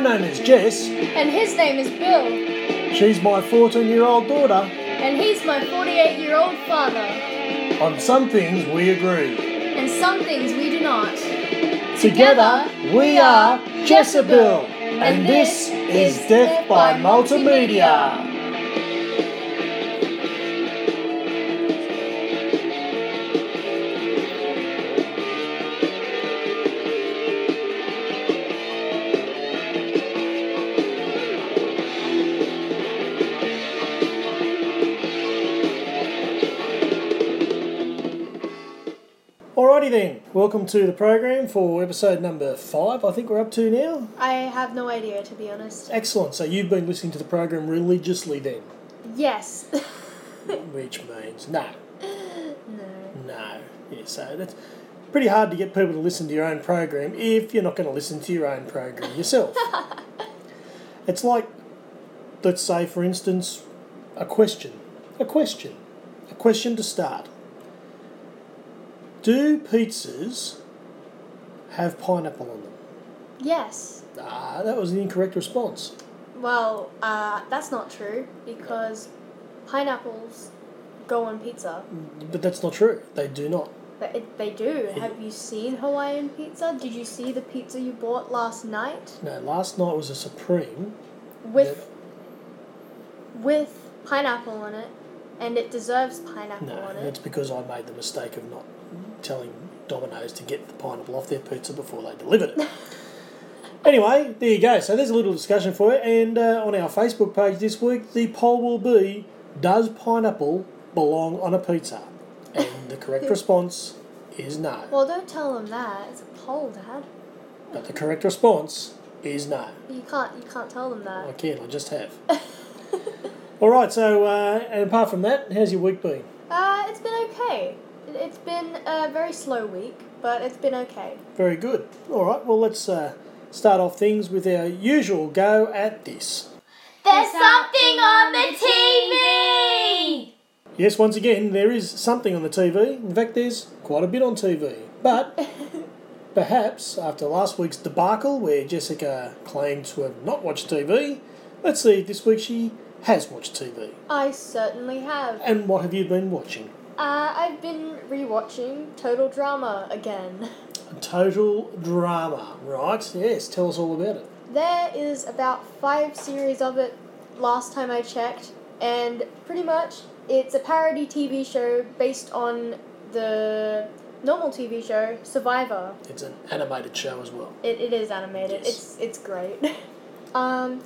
Her name is Jess. And his name is Bill. She's my 14 year old daughter. And he's my 48 year old father. On some things we agree. And some things we do not. Together we are Jessibill. And this is Death by Multimedia. Welcome to the program for episode number five, I think we're up to now. I have no idea, to be honest. Excellent, so you've been listening to the program religiously then, Yes. which means no, no. no. Yeah, so that's pretty hard to get people to listen to your own program if you're not going to listen to your own program yourself. it's like, let's say, for instance, a question. A question. A question to start. Do pizzas have pineapple on them? Yes. Ah, that was the incorrect response. Well, uh, that's not true because pineapples go on pizza. But that's not true. They do not. But it, they do. Have you seen Hawaiian pizza? Did you see the pizza you bought last night No, last night was a supreme. with with pineapple on it, and it deserves pineapple No, on it. it's because I made the mistake of not telling Domino's to get the pineapple off their pizza before they delivered it. anyway, there you go. So there's a little discussion for it. And uh, on our Facebook page this week, the poll will be Does pineapple belong on a pizza? And the correct response is no. Well, don't tell them that. It's a poll, Dad. But the correct response is no. You can't. You can't tell them that. I can, I just have. All right, so uh, and apart from that, how's your week been? Uh, it's been okay. It- It's been a very slow week, but it's been okay. Very good. All right, well, let's uh, start off things with our usual go at this. There's something on the TV! Yes, once again, there is something on the TV. In fact, there's quite a bit on TV. But perhaps after last week's debacle, where Jessica claimed to have not watched TV, let's see if this week she has watched TV. I certainly have. And what have you been watching? Uh, I've been rewatching Total Drama again. Total drama, right? Yes, tell us all about it. There is about five series of it last time I checked, and pretty much it's a parody TV show based on the normal TV show Survivor. It's an animated show as well. It, it is animated. Yes. It's it's great. um,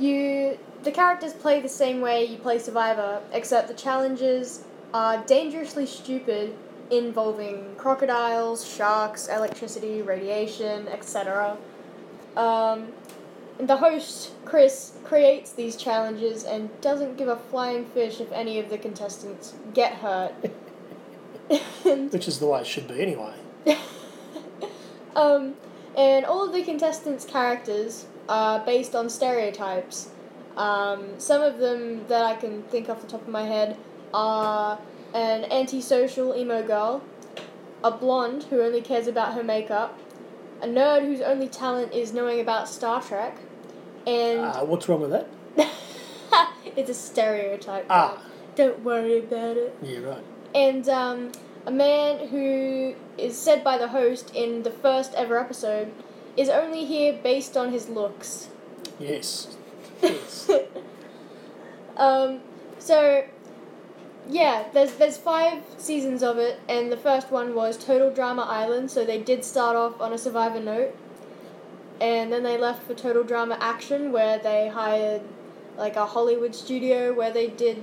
you the characters play the same way you play Survivor, except the challenges are dangerously stupid, involving crocodiles, sharks, electricity, radiation, etc. Um, and the host Chris creates these challenges and doesn't give a flying fish if any of the contestants get hurt. Which is the way it should be anyway. um, and all of the contestants' characters are based on stereotypes. Um, some of them that I can think off the top of my head are an antisocial emo girl, a blonde who only cares about her makeup, a nerd whose only talent is knowing about Star Trek, and Uh, what's wrong with that? it's a stereotype. Ah. Don't worry about it. Yeah, right. and um, a man who is said by the host in the first ever episode is only here based on his looks. Yes. Yes. Um, so yeah, there's there's five seasons of it, and the first one was Total Drama Island. So they did start off on a Survivor note, and then they left for Total Drama Action, where they hired like a Hollywood studio where they did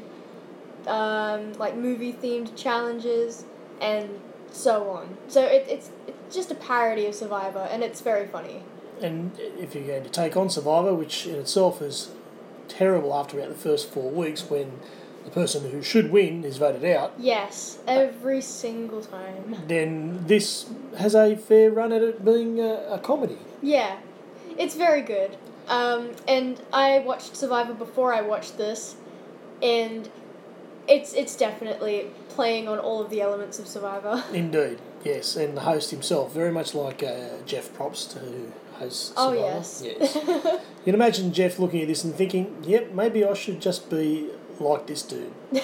um, like movie themed challenges and so on. So it, it's it's just a parody of Survivor, and it's very funny. and if you're going to take on Survivor, which in itself is terrible after about the first four weeks when the person who should win is voted out, Yes, every single time. then this has a fair run at it being a, a comedy. Yeah, it's very good. Um, and I watched Survivor before I watched this, and it's it's definitely playing on all of the elements of Survivor. Indeed, yes. And the host himself, very much like uh, Jeff Probst, who hosts. Oh Survivor. yes. Yes. you can imagine Jeff looking at this and thinking, "Yep, maybe I should just be like this dude."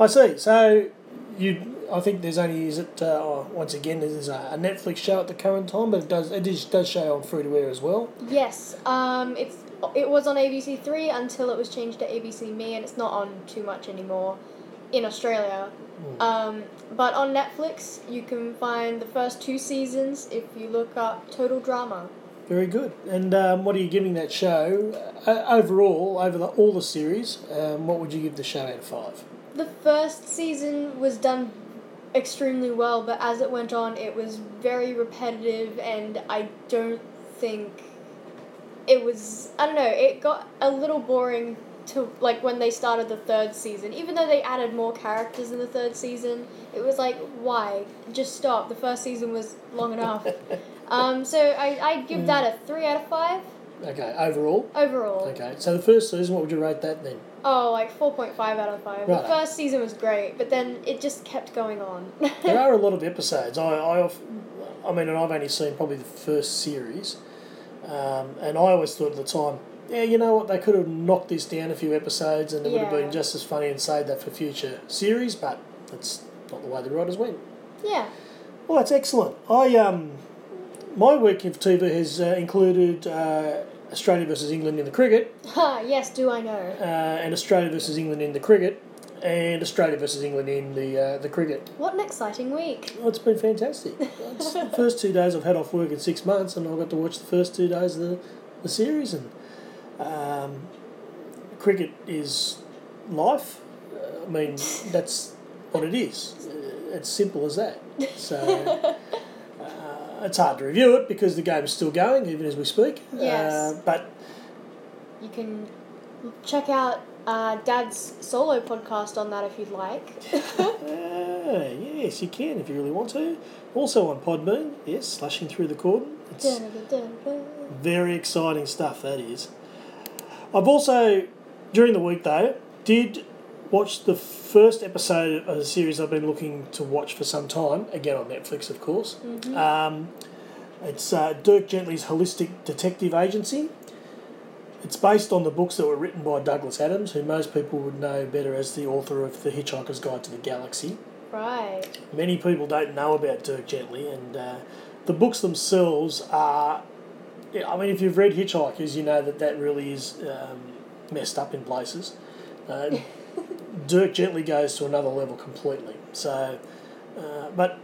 I see. So you, I think there's only is it uh, oh, once again there's a, a Netflix show at the current time, but it does it is, does show on free to air as well. yes. Um, it's it was on ABC Three until it was changed to ABC Me, and it's not on too much anymore in Australia. Mm. Um, but on Netflix, you can find the first two seasons if you look up Total Drama. Very good. And um, what are you giving that show uh, overall over the, all the series? Um, what would you give the show out of five? The first season was done extremely well, but as it went on, it was very repetitive, and I don't think it was. I don't know. It got a little boring to like when they started the third season. Even though they added more characters in the third season, it was like, why? Just stop. The first season was long enough. um, so I I'd give that a three out of five Okay, overall. overall. Okay, so the first season, what would you rate that then? Oh, like four point five out of five. Right. The first season was great, but then it just kept going on. There are a lot of episodes. I, I, I mean, and I've only seen probably the first series, um, and I always thought at the time, yeah, you know what, they could have knocked this down a few episodes, and it would have been just as funny and saved that for future series. But that's not the way the writers went. yeah. Well, that's excellent. I um, my week of TV has uh, included uh, Australia versus England in the cricket, Ha, yes, do I know? uh, and Australia versus England in the cricket, and Australia versus England in the uh, the cricket. What an exciting week. Oh, it's been fantastic. It's the first two days I've had off work in six months, and I got to watch the first two days of the, the series. And um, cricket is life. Uh, I mean, that's what it is. Uh, It's simple as that. So uh, it's hard to review it because the game is still going, even as we speak. Yes. Uh, but You can check out uh, Dad's solo podcast on that if you'd like. uh, yes, you can if you really want to. Also on Podbean, yes, slashing through the cordon. It's, Very exciting stuff, that is. I've also, during the week though, did watch the first episode of a series I've been looking to watch for some time, again on Netflix, of course. Um, it's uh, Dirk Gently's Holistic Detective Agency. It's based on the books that were written by Douglas Adams, who most people would know better as the author of The Hitchhiker's Guide to the Galaxy. right. Many people don't know about Dirk Gently, and uh, the books themselves are. Yeah, I mean, if you've read Hitchhikers, you know that that really is um, messed up in places. Uh, Dirk Gently goes to another level completely. So, uh, but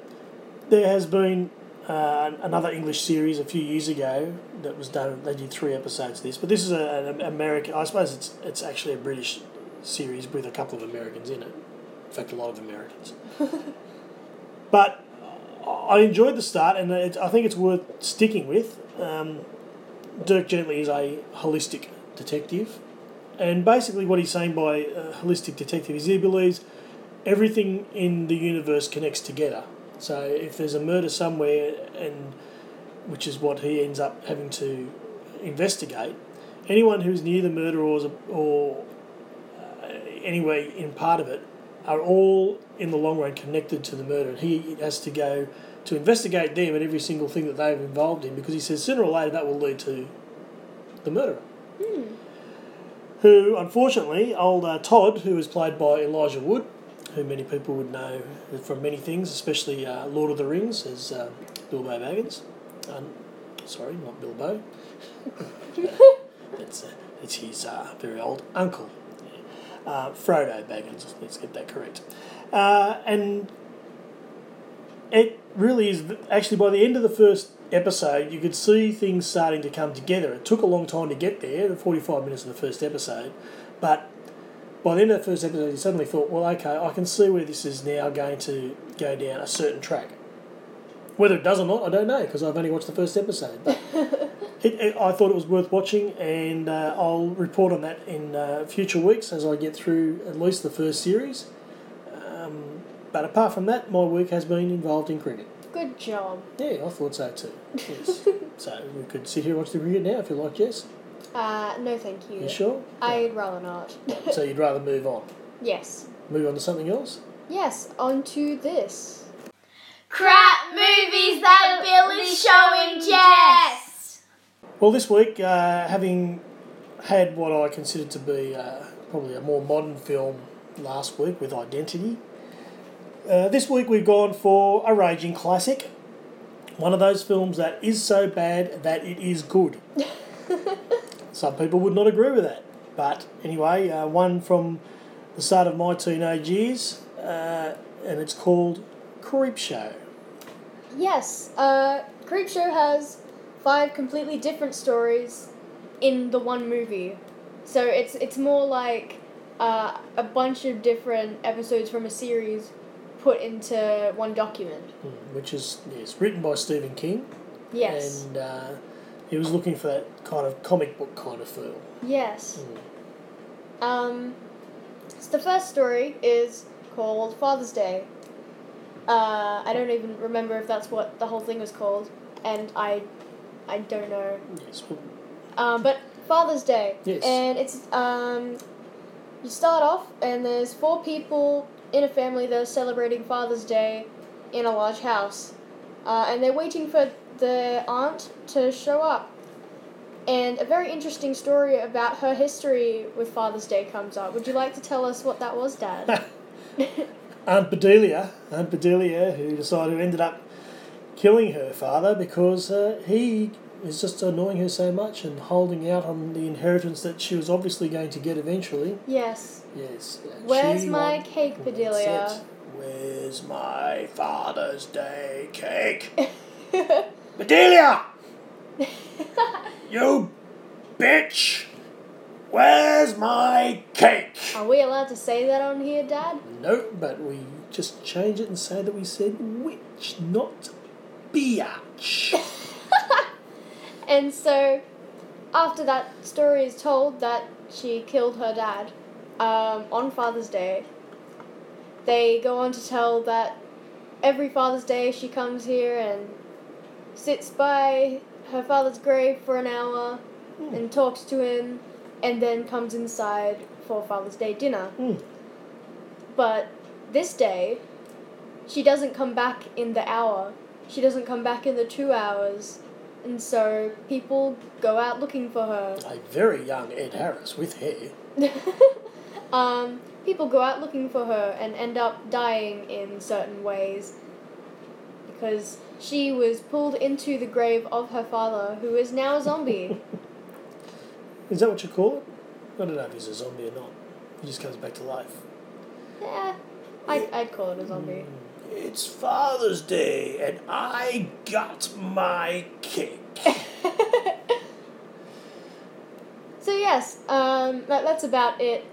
there has been uh, another English series a few years ago that was done. They did three episodes of this, but this is a, an American. I suppose it's it's actually a British series with a couple of Americans in it. In fact, a lot of Americans. but I enjoyed the start, and it, I think it's worth sticking with. Um, Dirk Gently is a holistic detective, and basically what he's saying by uh, holistic detective is he believes everything in the universe connects together. So if there's a murder somewhere, and which is what he ends up having to investigate, anyone who's near the murder or or uh, anyway in part of it are all in the long run connected to the murder. He has to go to investigate them and every single thing that they've involved in because he says sooner or later that will lead to the murderer. Who, unfortunately, old uh, Todd, who is played by Elijah Wood, who many people would know from many things, especially uh, Lord of the Rings, as uh, Bilbo Baggins. Um, sorry, not Bilbo. That's uh, it's his uh, very old uncle, uh, Frodo Baggins. Let's get that correct. Uh, and it really is actually by the end of the first episode, you could see things starting to come together. It took a long time to get there, the 45 minutes of the first episode, but by the end of the first episode, you suddenly thought, well, okay, I can see where this is now going to go down a certain track. Whether it does or not, I don't know because I've only watched the first episode. But it, it, I thought it was worth watching, and uh, I'll report on that in uh, future weeks as I get through at least the first series. But apart from that, my week has been involved in cricket. Good job. Yeah, I thought so too. Yes. so we could sit here and watch the cricket now if you like, Jess. Uh, no, thank you. You sure? I'd rather not. So you'd rather move on? yes. Move on to something else? Yes, on to this. Crap movies that Billy's showing Jess. Well, this week, uh, having had what I consider to be uh, probably a more modern film last week with Identity, uh, this week we've gone for a raging classic. One of those films that is so bad that it is good. Some people would not agree with that. But anyway, uh, one from the start of my teenage years, uh, and it's called Creep Show. Yes, uh, Creepshow has five completely different stories in the one movie. So it's it's more like uh, a bunch of different episodes from a series put into one document. Mm, which is yes, written by Stephen King. Yes. And uh, he was looking for that kind of comic book kind of feel. Yes. Mm. Um, so the first story is called Father's Day. Uh, I don't even remember if that's what the whole thing was called, and I, I don't know. Yes. Um, but Father's Day. Yes. And it's um, you start off and there's four people in a family that are celebrating Father's Day in a large house, uh, and they're waiting for the aunt to show up. And a very interesting story about her history with Father's Day comes up. Would you like to tell us what that was, Dad? Aunt Bedelia, Aunt Bedelia, who decided who ended up killing her father because uh, he is just annoying her so much and holding out on the inheritance that she was obviously going to get eventually. yes. Yes. Where's she my cake, Bedelia? Where's my Father's Day cake? Bedelia! You bitch! Where's my cake? Are we allowed to say that on here, Dad? No, but we just change it and say that we said witch, not biatch. And so, after that story is told that she killed her dad um, on Father's Day, they go on to tell that every Father's Day she comes here and sits by her father's grave for an hour and talks to him, and then comes inside for Father's Day dinner. Hmm. But this day, she doesn't come back in the hour. She doesn't come back in the two hours. And so people go out looking for her. A very young Ed Harris with hair. um, people go out looking for her and end up dying in certain ways. Because she was pulled into the grave of her father, who is now a zombie. Is that what you call it? I don't know if he's a zombie or not. He just comes back to life. yeah, I'd, I'd call it a zombie. It's Father's Day and I got my cake. So, yes, um, that, that's about it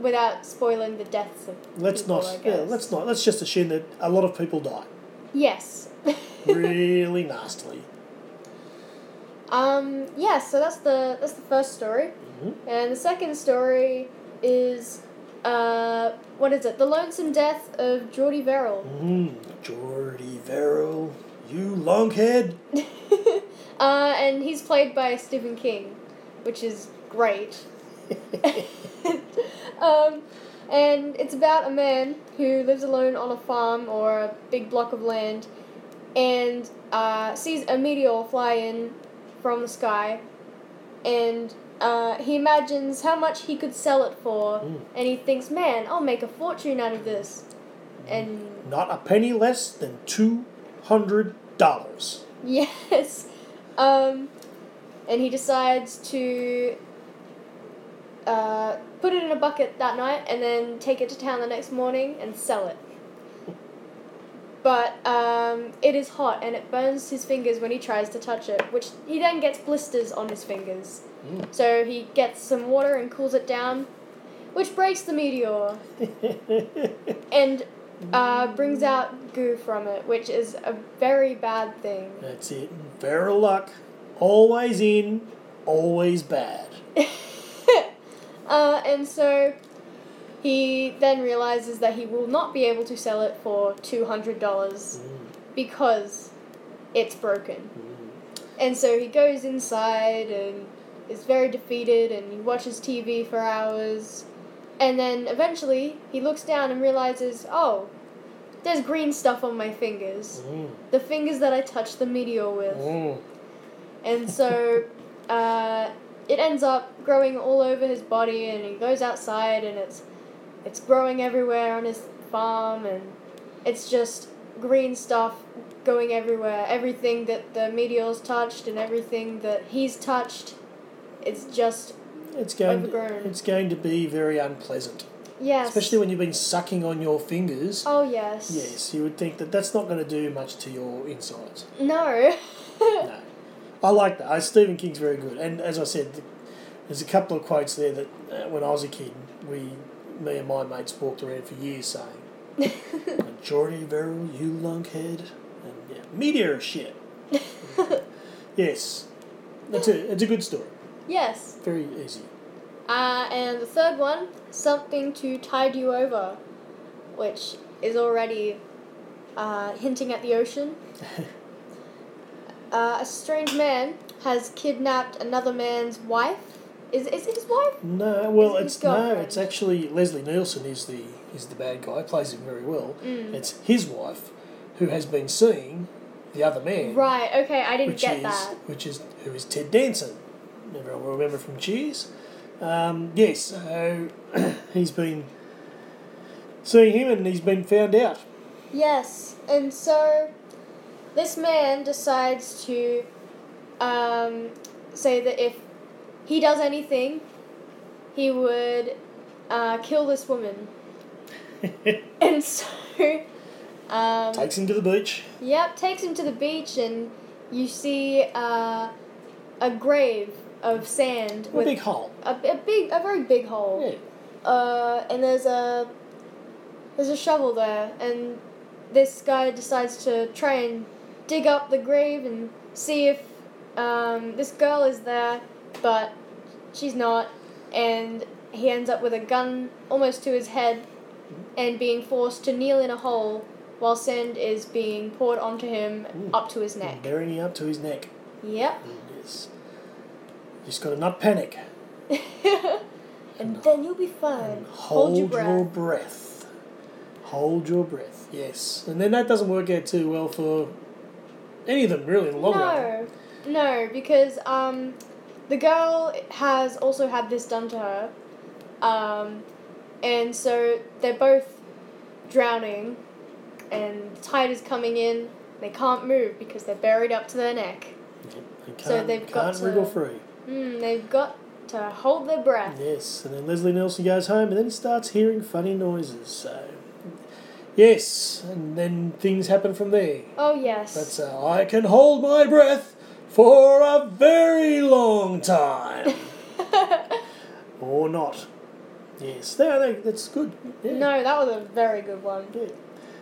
without spoiling the deaths of Let's people, not. Yeah, let's not. Let's just assume that a lot of people die. Yes. Really nastily. Um, yeah, so that's the that's the first story. Mhm. And the second story is uh what is it? The Lonesome Death of Jordy Verrill. Mm, Jordy Verrill, you lunkhead. uh and he's played by Stephen King, which is great. um and it's about a man who lives alone on a farm or a big block of land and uh, sees a meteor fly in from the sky and uh, he imagines how much he could sell it for Mm. and he thinks man i'll make a fortune out of this and Not a penny less than two hundred dollars. yes um, and he decides to uh, put it in a bucket that night and then take it to town the next morning and sell it but um, it is hot and it burns his fingers when he tries to touch it, which he then gets blisters on his fingers. Mm. So he gets some water and cools it down, which breaks the meteor and uh, brings out goo from it, which is a very bad thing. That's it. Verrill luck. Always in, always bad. uh, and so he then realizes that he will not be able to sell it for $200 Mm, because it's broken. mm. And so he goes inside and is very defeated and he watches TV for hours. And then eventually he looks down and realizes, oh, there's green stuff on my fingers. Mm. The fingers that I touched the meteor with. Mm. And so uh, it ends up growing all over his body, and he goes outside, and it's it's growing everywhere on his farm, and it's just green stuff going everywhere. Everything that the meteor's touched, and everything that he's touched, it's just It's going. Overgrown. It's going to be very unpleasant, yes. especially when you've been sucking on your fingers. oh yes. Yes, you would think that that's not going to do much to your insides. No. no. I like that. Uh, Stephen King's very good. And as I said, there's a couple of quotes there that uh, when I was a kid, we, me and my mates walked around for years saying, Majority Verrill, you lunkhead. And yeah, meteor shit. yes. That's it. It's a good story. Yes. Very easy. Uh, and the third one, something to tide you over, which is already uh, hinting at the ocean. Uh, a strange man has kidnapped another man's wife. Is, is it his wife? No, well, it it's no, it's actually Leslie Nielsen is the is the bad guy. Plays him very well. Mm. It's his wife, who has been seeing the other man. Right. Okay, I didn't get is that. which is who is Ted Danson. Everyone will remember from Cheers. Um, yes, so he's been seeing him, and he's been found out. Yes, and so this man decides to um, say that if he does anything, he would uh, kill this woman. And so, um, Takes him to the beach. yep, takes him to the beach, and you see uh, a grave of sand A with big hole. a, a big, a very big hole. Yeah. Uh, and there's a there's a shovel there, and this guy decides to try and dig up the grave and see if um, this girl is there, but she's not, and he ends up with a gun almost to his head, and being forced to kneel in a hole while sand is being poured onto him Ooh. up to his neck. Burying him up to his neck. Yep. Yes. Just got to not panic. and then you'll be fine. And Hold your breath. your breath. Hold your breath. Yes. And then that doesn't work out too well for any of them, really, in the long run. No, no, because um, the girl has also had this done to her, um, and so they're both drowning, and the tide is coming in. They can't move because they're buried up to their neck. Yep. So they've got can't wriggle to- free. Mm, they've got to hold their breath. Yes, and then Leslie Nielsen goes home and then he starts hearing funny noises. So, yes, and then things happen from there. Oh yes. That's uh, I can hold my breath for a very long time. or not. Yes, no, no, that's good. Yeah. no, that was a very good one. Yeah.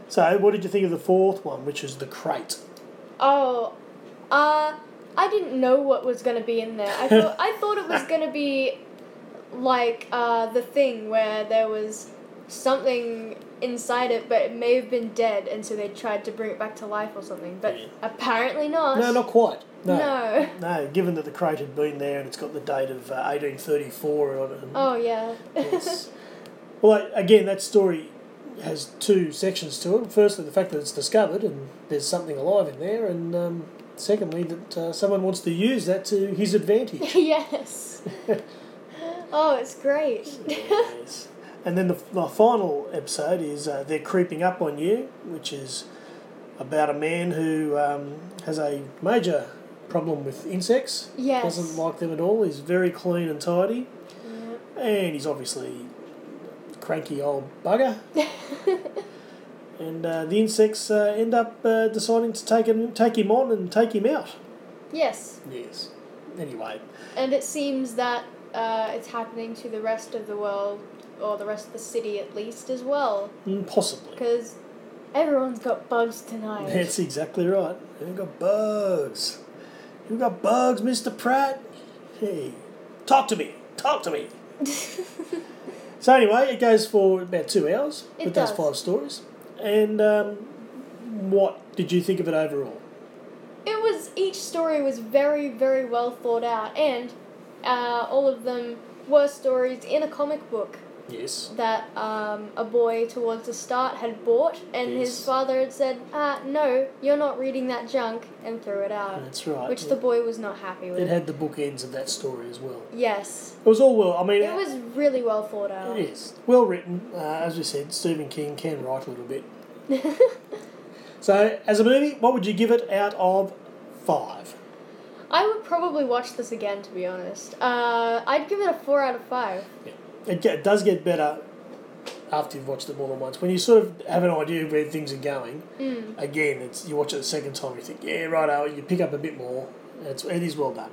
So, what did you think of the fourth one, which is the crate? Oh, uh, I didn't know what was gonna be in there. I thought I thought it was gonna be like uh, the thing where there was something inside it, but it may have been dead, and so they tried to bring it back to life or something. But Yeah. apparently not. No, not quite. No. No. No, given that the crate had been there and it's got the date of uh, 1834 on it. Oh yeah. Yes. well, like, again, that story has two sections to it. Firstly, the fact that it's discovered and there's something alive in there, and um, secondly, that uh, someone wants to use that to his advantage. yes. Oh, it's great. yes. And then the, the final episode is uh, They're Creeping Up on You, which is about a man who um, has a major problem with insects. Yes. Doesn't like them at all. He's very clean and tidy. Yeah. And he's obviously a cranky old bugger. and uh, the insects uh, end up uh, deciding to take him, take him on and take him out. yes. Yes. Anyway, And it seems that uh, it's happening to the rest of the world, or the rest of the city at least, as well. mm, possibly. Because everyone's got bugs tonight. That's exactly right. You've got bugs. You've got bugs, Mr. Pratt. Hey, talk to me. Talk to me. So anyway, it goes for about two hours It with does. those five stories. And um, what did you think of it overall? it was each story was very, very well thought out, and uh, all of them were stories in a comic book. Yes. that um, a boy towards the start had bought, and his father had said, ah, "No, you're not reading that junk," and threw it out, That's right. which the boy was not happy with. it had the bookends of that story as well. yes, It was all well. I mean, it was really well thought out. It is well written. Uh, as we said, Stephen King can write a little bit. So, as a movie, what would you give it out of five? I would probably watch this again, to be honest. Uh, I'd give it a four out of five. It, get, it does get better after you've watched it more than once. When you sort of have an idea of where things are going, Mm. again, it's you watch it the second time, you think, yeah, right, you pick up a bit more. It's it is well done.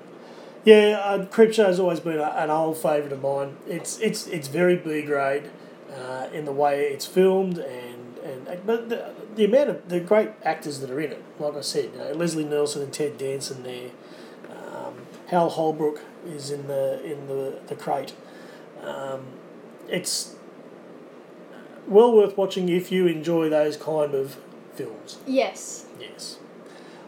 Yeah, uh, Creepshow has always been a, an old favourite of mine. It's it's it's very B grade uh, in the way it's filmed and and but the, the amount of the great actors that are in it. Like I said, you know, Leslie Nielsen and Ted Danson there. Um, Hal Holbrook is in the in the the crate. Um, it's well worth watching if you enjoy those kind of films. Yes. Yes.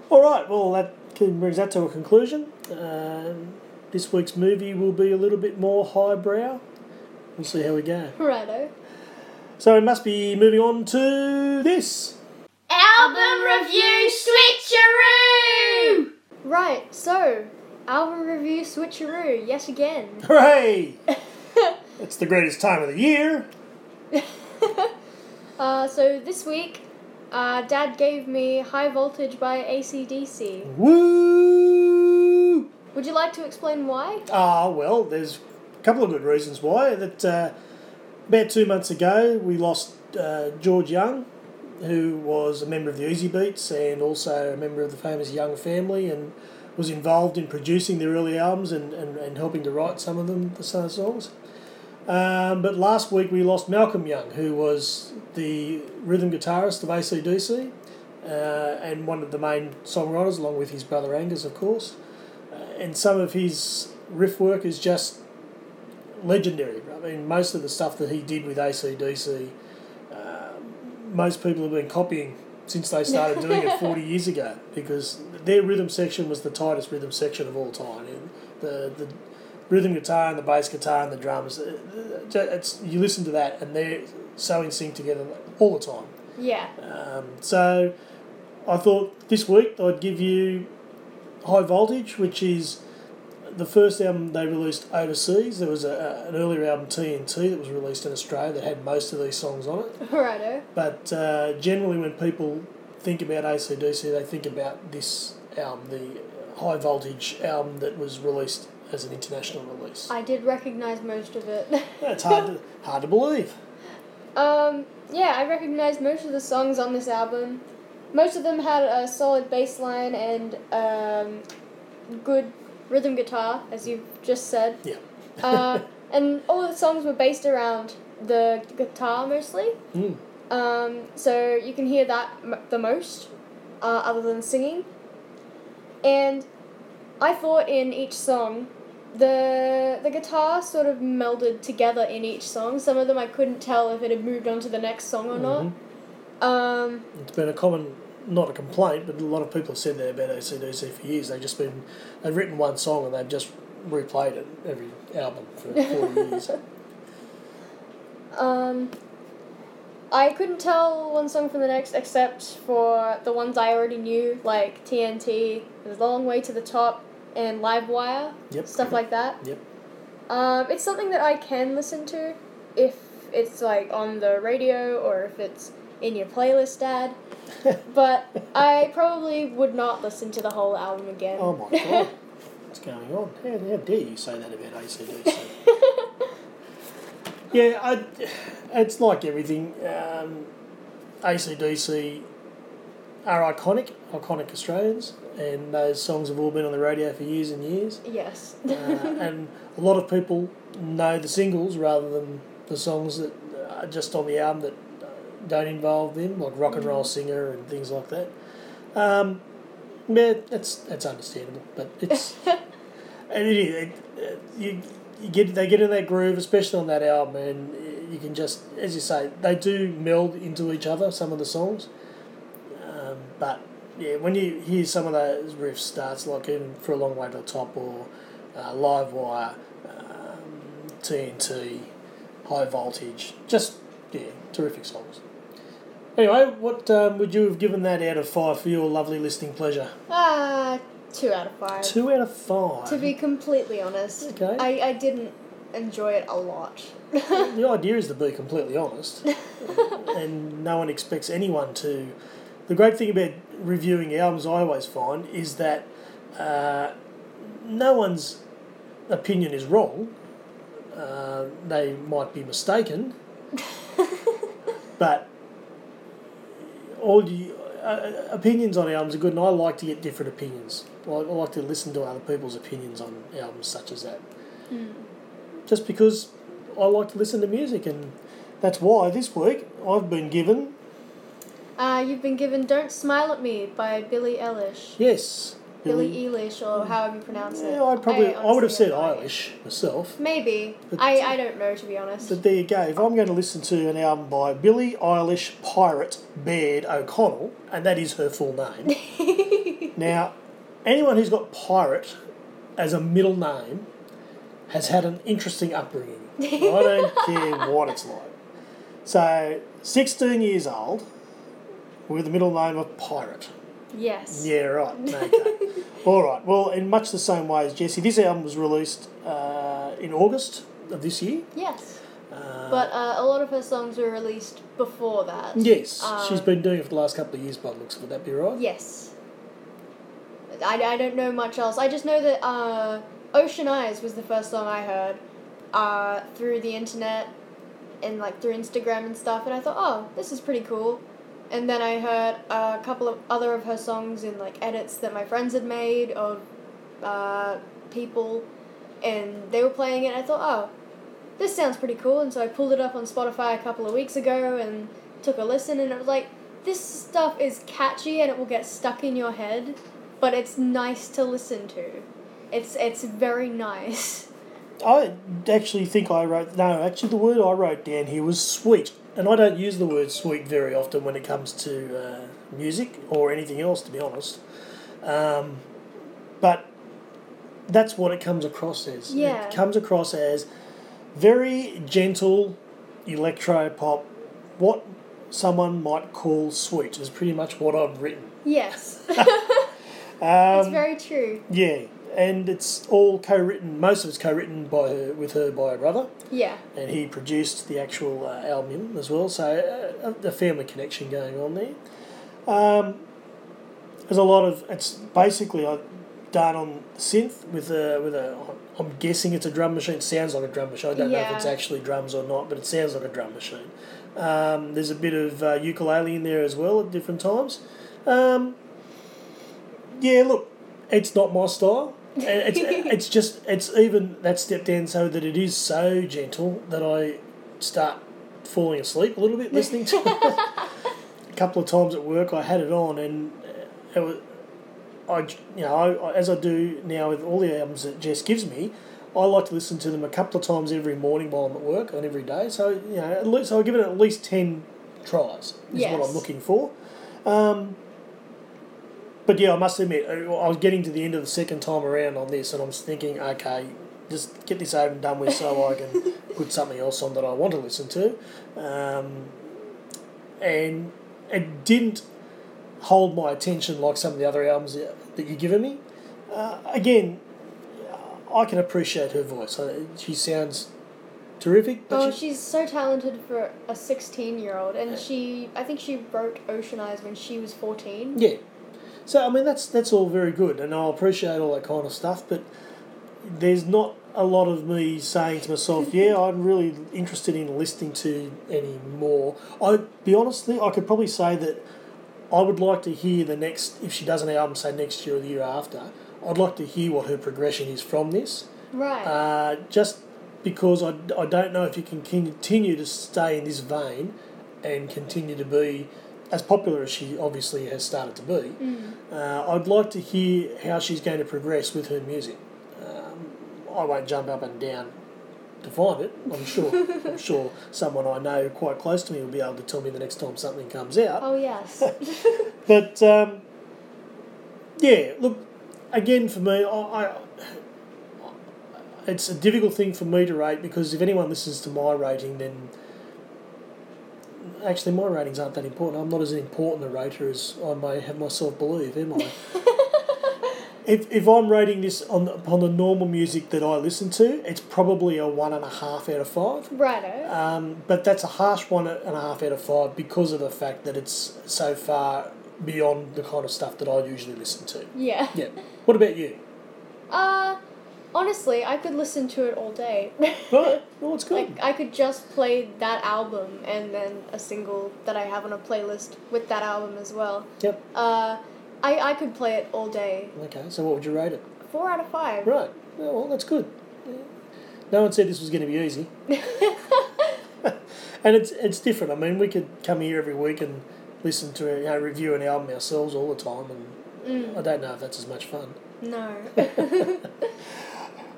All right. Well, that brings that to a conclusion. Um, this week's movie will be a little bit more highbrow. We'll see how we go. Righto. So we must be moving on to this. Album review switcheroo! Right, so, album review switcheroo, yet again. Hooray! it's the greatest time of the year. uh, so this week, uh, Dad gave me High Voltage by ACDC. Woo! Would you like to explain why? Ah, well, there's a couple of good reasons why. That uh, about two months ago, we lost uh, George Young, who was a member of the Easybeats and also a member of the famous Young family, and was involved in producing their early albums and, and, and helping to write some of them, the songs. Um, but last week we lost Malcolm Young, who was the rhythm guitarist of ACDC uh, and one of the main songwriters, along with his brother Angus, of course. Uh, and some of his riff work is just legendary. I mean, most of the stuff that he did with ACDC, uh, most people have been copying since they started doing it 40 years ago because their rhythm section was the tightest rhythm section of all time. And the, the rhythm guitar and the bass guitar and the drums, uh, it's, you listen to that and they're so in sync together all the time. Yeah. Um, so I thought this week I'd give you High Voltage, which is the first album they released overseas. There was a, a- an earlier album, TNT, that was released in Australia that had most of these songs on it. Righto. But uh, generally, when people think about ACDC, they think about this album, the High Voltage album that was released as an international release. I did recognize most of it. It's hard to, hard to believe. Um, yeah, I recognized most of the songs on this album. Most of them had a solid bass line and um, good rhythm guitar, as you've just said. Yeah. Uh, and all the songs were based around the guitar mostly. Mm. Um, so you can hear that m- the most, uh, other than singing. And I thought in each song, the the guitar sort of melded together in each song. Some of them I couldn't tell if it had moved on to the next song or not. Um, It's been a common, not a complaint, but a lot of people have said that about ACDC for years. They've just been, they've written one song and they've just replayed it every album for 40 years. um, I couldn't tell one song from the next except for the ones I already knew, like TNT, The Long Way to the Top, and Livewire, Yep. stuff like that. Yep. Um, it's something that I can listen to if it's like on the radio or if it's in your playlist, Dad. but I probably would not listen to the whole album again. Oh my god. What's going on? How, how dare you say that about ACDC? yeah, I, it's like everything. Um, ACDC are iconic, iconic Australians, and those songs have all been on the radio for years and years. yes. uh, and a lot of people know the singles rather than the songs that are just on the album that don't involve them, like Rock and Roll Singer and things like that. Um, yeah, that's that's understandable, but it's and it is it, you you get they get in that groove, especially on that album, and you can just as you say they do meld into each other some of the songs, but yeah, when you hear some of those riffs starts like in for a long way to the top or uh, Livewire, um, TNT, high voltage. Just yeah, terrific songs. Anyway, what um, would you have given that out of five for your lovely listening pleasure? Ah, two out of five. Two out of five. To be completely honest, Okay. I, I didn't enjoy it a lot. the idea is to be completely honest, and no one expects anyone to. The great thing about reviewing albums, I always find, is that uh, no one's opinion is wrong. Uh, they might be mistaken, but all you, uh, opinions on albums are good, and I like to get different opinions. I, I like to listen to other people's opinions on albums such as that. Just because I like to listen to music, and that's why this week I've been given Uh, you've been given "Don't Smile at Me" by Billie Eilish, yes, Billie Eilish, or however you pronounce it. Yeah, I'd probably I, would have said. Eilish myself. Maybe. But- I, I don't know to be honest. But there you go. If I'm going to listen to an album by Billie Eilish Pirate Baird O'Connell, and that is her full name. now, anyone who's got pirate as a middle name has had an interesting upbringing. I don't care what it's like. So, 16 years old with the middle name of Pirate. yes. Yeah, right. Okay. All right. Well, in much the same way as Jesse, this album was released uh, in August of this year. Yes. Uh, But uh, a lot of her songs were released before that. yes, Um, she's been doing it for the last couple of years by the looks of it. That be right? Yes. I, I don't know much else. I just know that uh, Ocean Eyes was the first song I heard uh, through the internet and like through Instagram and stuff, and I thought, oh, this is pretty cool. And then I heard a couple of other of her songs in like edits that my friends had made of uh, people, and they were playing it. And I thought, oh, this sounds pretty cool. And so I pulled it up on Spotify a couple of weeks ago and took a listen, and it was like, this stuff is catchy and it will get stuck in your head, but it's nice to listen to. It's it's very nice. I actually think I wrote no. Actually, the word I wrote down here was sweet, and I don't use the word sweet very often when it comes to uh, music or anything else, to be honest. Um, but that's what it comes across as. Yeah. It comes across as very gentle electro pop. What someone might call sweet is pretty much what I've written. Yes. Um, it's very true. yeah, and it's all co-written. Most of it's co-written by her with her by her brother. Yeah. and he produced the actual uh, album as well. So uh, a family connection going on there. Um, there's a lot of it's basically uh, done on synth with a with a. I'm guessing it's a drum machine. It sounds like a drum machine. I don't know if it's actually drums or not, but it sounds like a drum machine. Um, there's a bit of uh, ukulele in there as well at different times. Um, yeah, look, it's not my style. It's, it's just it's even that step down so that it is so gentle that I start falling asleep a little bit listening to it. a couple of times at work I had it on and it was I you know I, I- as I do now with all the albums that Jess gives me I like to listen to them a couple of times every morning while I'm at work and every day. So you know at least I'll give it at least 10 tries is what I'm looking for. Um, but yeah, I must admit, I I was getting to the end of the second time around on this, and I'm thinking, okay, just get this over and done with, so I can put something else on that I want to listen to. Um, and it didn't hold my attention like some of the other albums that you've given me. Uh, again, I can appreciate her voice. Uh, She sounds terrific. Oh, she, she's so talented for a 16 year old, and she, I think she wrote Ocean Eyes when she was 14. Yeah. So I mean that's that's all very good, and I appreciate all that kind of stuff. But there's not a lot of me saying to myself, "Yeah, I'm really interested in listening to any more." I be honestly, I could probably say that I would like to hear the next if she does an album, say next year or the year after. I'd like to hear what her progression is from this, Right. uh, just because I, I don't know if you can continue to stay in this vein and continue to be as popular as she obviously has started to be. Uh, I'd like to hear how she's going to progress with her music. Um, I won't jump up and down to find it. I'm sure. I'm sure someone I know quite close to me will be able to tell me the next time something comes out. oh, yes. But um, yeah, look, again for me, I, I it's a difficult thing for me to rate because if anyone listens to my rating, then actually my ratings aren't that important. I'm not as important a rater as I may have myself believe, am I? if, if I'm rating this on upon the normal music that I listen to, it's probably a one and a half out of five. Righto. Um, but that's a harsh one and a half out of five because of the fact that it's so far beyond the kind of stuff that I usually listen to. yeah. Yeah. What about you? Honestly, I could listen to it all day. Right. Well, it's good. Like I could just play that album and then a single that I have on a playlist with that album as well. Yep. Uh, I I could play it all day. Okay. So what would you rate it? Four out of five. Right. Well, that's good. No one said this was going to be easy, and it's it's different. I mean, we could come here every week and listen to you know review an album ourselves all the time, and Mm, I don't know if that's as much fun. no.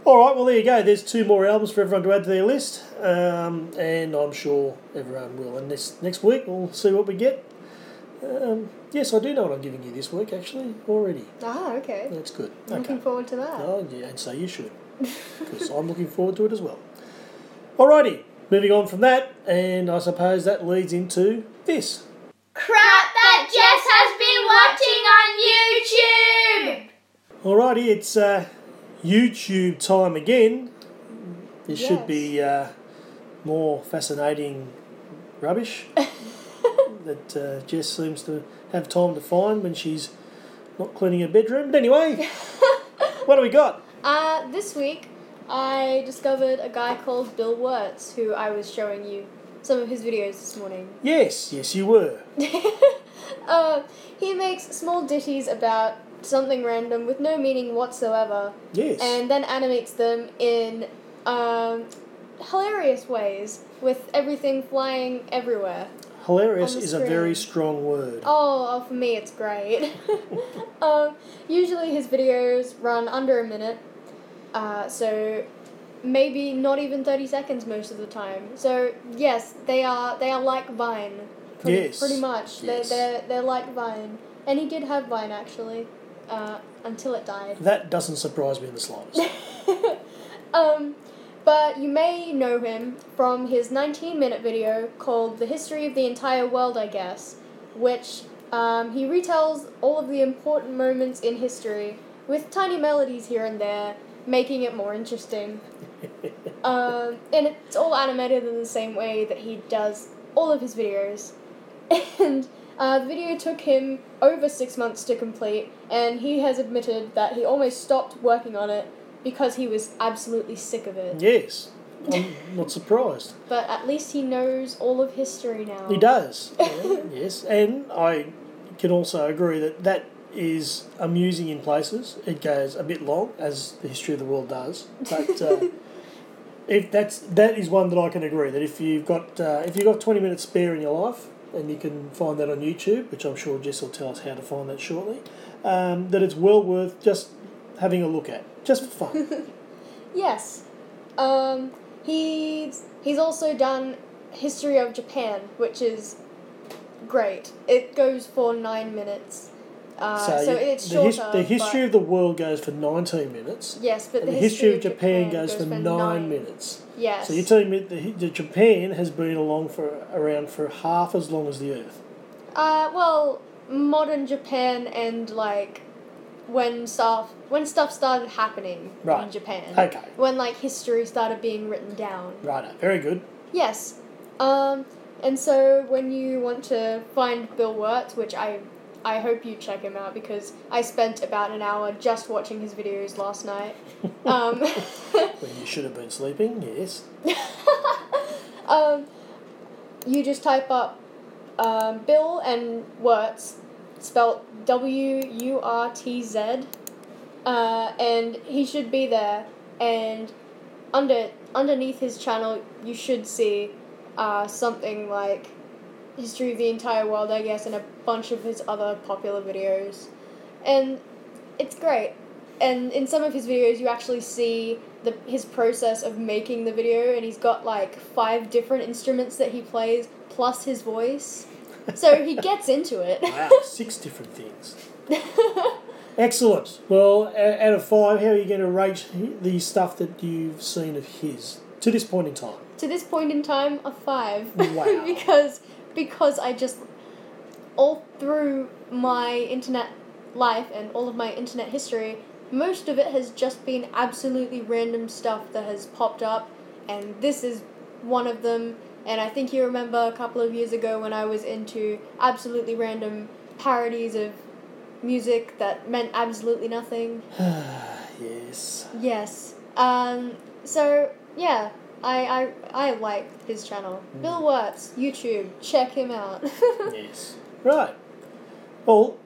All right, well there you go. There's two more albums for everyone to add to their list, um, and I'm sure everyone will. And this next week we'll see what we get. Um, yes, I do know what I'm giving you this week actually already. ah, okay. That's good. I'm Okay. Looking forward to that. Oh yeah, and so you should, because I'm looking forward to it as well. Alrighty, moving on from that, and I suppose that leads into this. Crap that Jess has been watching on YouTube! Alrighty, it's uh, YouTube time again. This should be uh, more fascinating rubbish that uh, Jess seems to have time to find when she's not cleaning her bedroom. But anyway, what do we got? Uh, this week, I discovered a guy called Bill Wurtz, who I was showing you some of his videos this morning. Yes, yes, you were. uh, he makes small ditties about something random with no meaning whatsoever, Yes. and then animates them in um, hilarious ways with everything flying everywhere. Hilarious is a very strong word. Oh, for me, it's great. um, usually his videos run under a minute, uh, so maybe not even thirty seconds most of the time. So yes, they are they are like Vine, pretty, Yes, pretty much. yes. They're, they're they're like Vine, and he did have Vine actually, uh, until it died. That doesn't surprise me in the slightest. um, but you may know him from his 19 minute video called The History of the Entire World, I guess, which um, he retells all of the important moments in history with tiny melodies here and there, making it more interesting. Um, and it's all animated in the same way that he does all of his videos. And uh, the video took him over six months to complete, and he has admitted that he almost stopped working on it because he was absolutely sick of it. yes, I'm not surprised. But at least he knows all of history now. He does, yeah, yes, and I can also agree that that is amusing in places. It goes a bit long, as the history of the world does, but uh, if that's that is one that I can agree that if you've got uh, if you've got twenty minutes spare in your life, and you can find that on YouTube, which I'm sure Jess will tell us how to find that shortly, um, that it's well worth just having a look at, just for fun. Yes. Um, he's he's also done history of Japan, which is great. It goes for nine minutes. Uh, so, you- it's the, his- shorter. the history of the world goes for 19 minutes. yes, but the, the history of Japan, goes, for nine, minutes. Yes. So you're telling me that the Japan has been along for around for half as long as the Earth. Uh, well, modern Japan and like when stuff when stuff started happening Right. in Japan. Okay. When like history started being written down. Righto, very good. Yes. Um, and so when you want to find Bill Wurtz, which I I hope you check him out because I spent about an hour just watching his videos last night. Um, When you should have been sleeping, yes. um, you just type up um, Bill and Wurtz, spelt W U R T Z, uh, and he should be there. And under underneath his channel, you should see uh, something like history of the entire world, I guess, and a bunch of his other popular videos, and it's great. And in some of his videos, you actually see the his process of making the video, and he's got like five different instruments that he plays plus his voice. So he gets into it. Wow, six different things. Excellent. Well, out of five, how are you going to rate the stuff that you've seen of his to this point in time? To this point in time, a five. Wow. because because I just all through my internet life and all of my internet history, most of it has just been absolutely random stuff that has popped up, and this is one of them. And I think you remember a couple of years ago when I was into absolutely random parodies of music that meant absolutely nothing. yes. Yes. Um, so yeah, I, I I like his channel. Hmm. Bill Wurtz, YouTube. Check him out. Yes. Right. Well,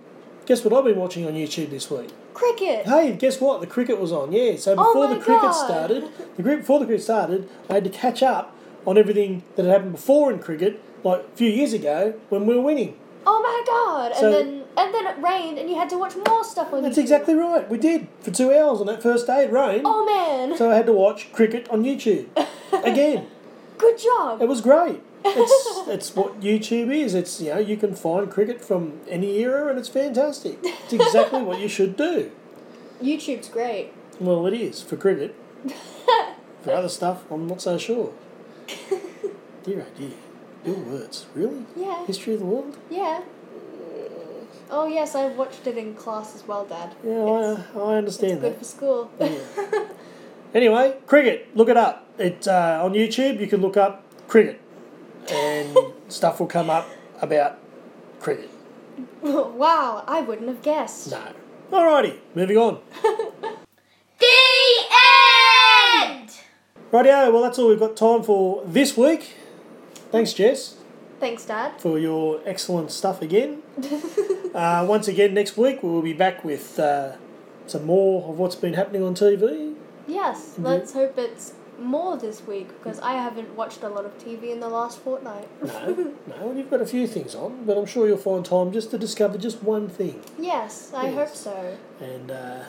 guess what I've been watching on YouTube this week? Cricket. Hey, guess what? The cricket was on. Yeah. So Oh before my the cricket God. started, the group before the cricket started, I had to catch up on everything that had happened before in cricket, like a few years ago when we were winning. Oh my god! So- and then and then it rained, and you had to watch more stuff on That's YouTube. exactly right. We did for two hours on that first day. It rained. Oh man! So I had to watch cricket on YouTube again. Good job. It was great. It's it's what YouTube is. It's you know you can find cricket from any era and it's fantastic. It's exactly what you should do. YouTube's great. Well, it is for cricket. For other stuff, I'm not so sure. Dear oh dear, Bill Wurtz, really? Yeah. History of the world? Yeah. Oh yes, I watched it in class as well, Dad. Yeah, It's- I, I understand Good that. for school. Yeah. Anyway, cricket. Look it up. It uh, on YouTube. You can look up cricket, and stuff will come up about cricket. wow, I wouldn't have guessed. No. Alrighty, moving on. The end. Rightio, well, that's all we've got time for this week. Thanks, Jess, Thanks, Dad. for your excellent stuff again. uh, once again, next week we'll be back with uh, some more of what's been happening on TV. Yes, let's hope it's more this week because I haven't watched a lot of TV in the last fortnight. No, no, you've got a few things on, but I'm sure you'll find time just to discover just one thing. yes, I Yes. hope so. And uh,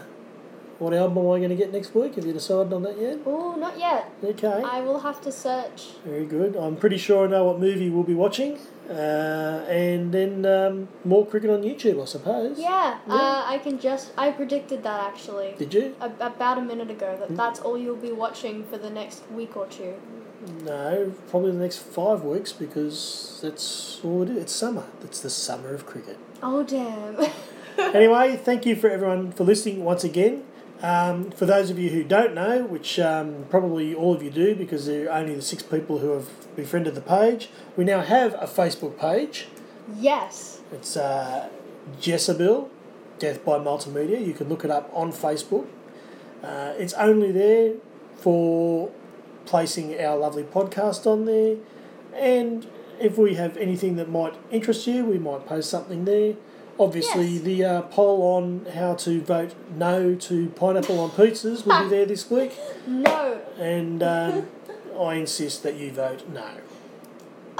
what album am I going to get next week? Have you decided on that yet? Oh, not yet. Okay. I will have to search. Very good. I'm pretty sure I know what movie we'll be watching. Uh, and then um, more cricket on YouTube, I suppose. Yeah, Yeah. Uh, I can just. I predicted that actually. Did you? A- about a minute ago that that's all you'll be watching for the next week or two. No, probably the next five weeks because that's all it is. It's summer. It's the summer of cricket. Oh damn. anyway, thank you for everyone for listening once again. Um, for those of you who don't know, which um, probably all of you do because they're only the six people who have befriended the page, we now have a Facebook page. yes. It's uh, Jessibill, Death by Multimedia. You can look it up on Facebook. Uh, it's only there for placing our lovely podcast on there. And if we have anything that might interest you, we might post something there. Obviously, Yes. the uh, poll on how to vote no to pineapple on pizzas will be there this week. No. And um, I insist that you vote no.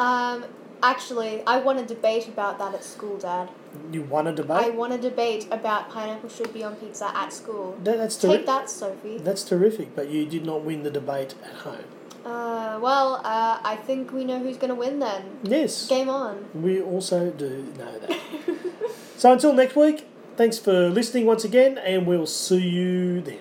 Um. Actually, I want a debate about that at school, Dad. You want a debate? I want a debate about pineapple should be on pizza at school. That- that's Take that, Sophie. That's terrific, but you did not win the debate at home. Uh, well, uh, I think we know who's gonna win then. Yes, Game on. we also do know that. so until next week, thanks for listening once again, and we'll see you then.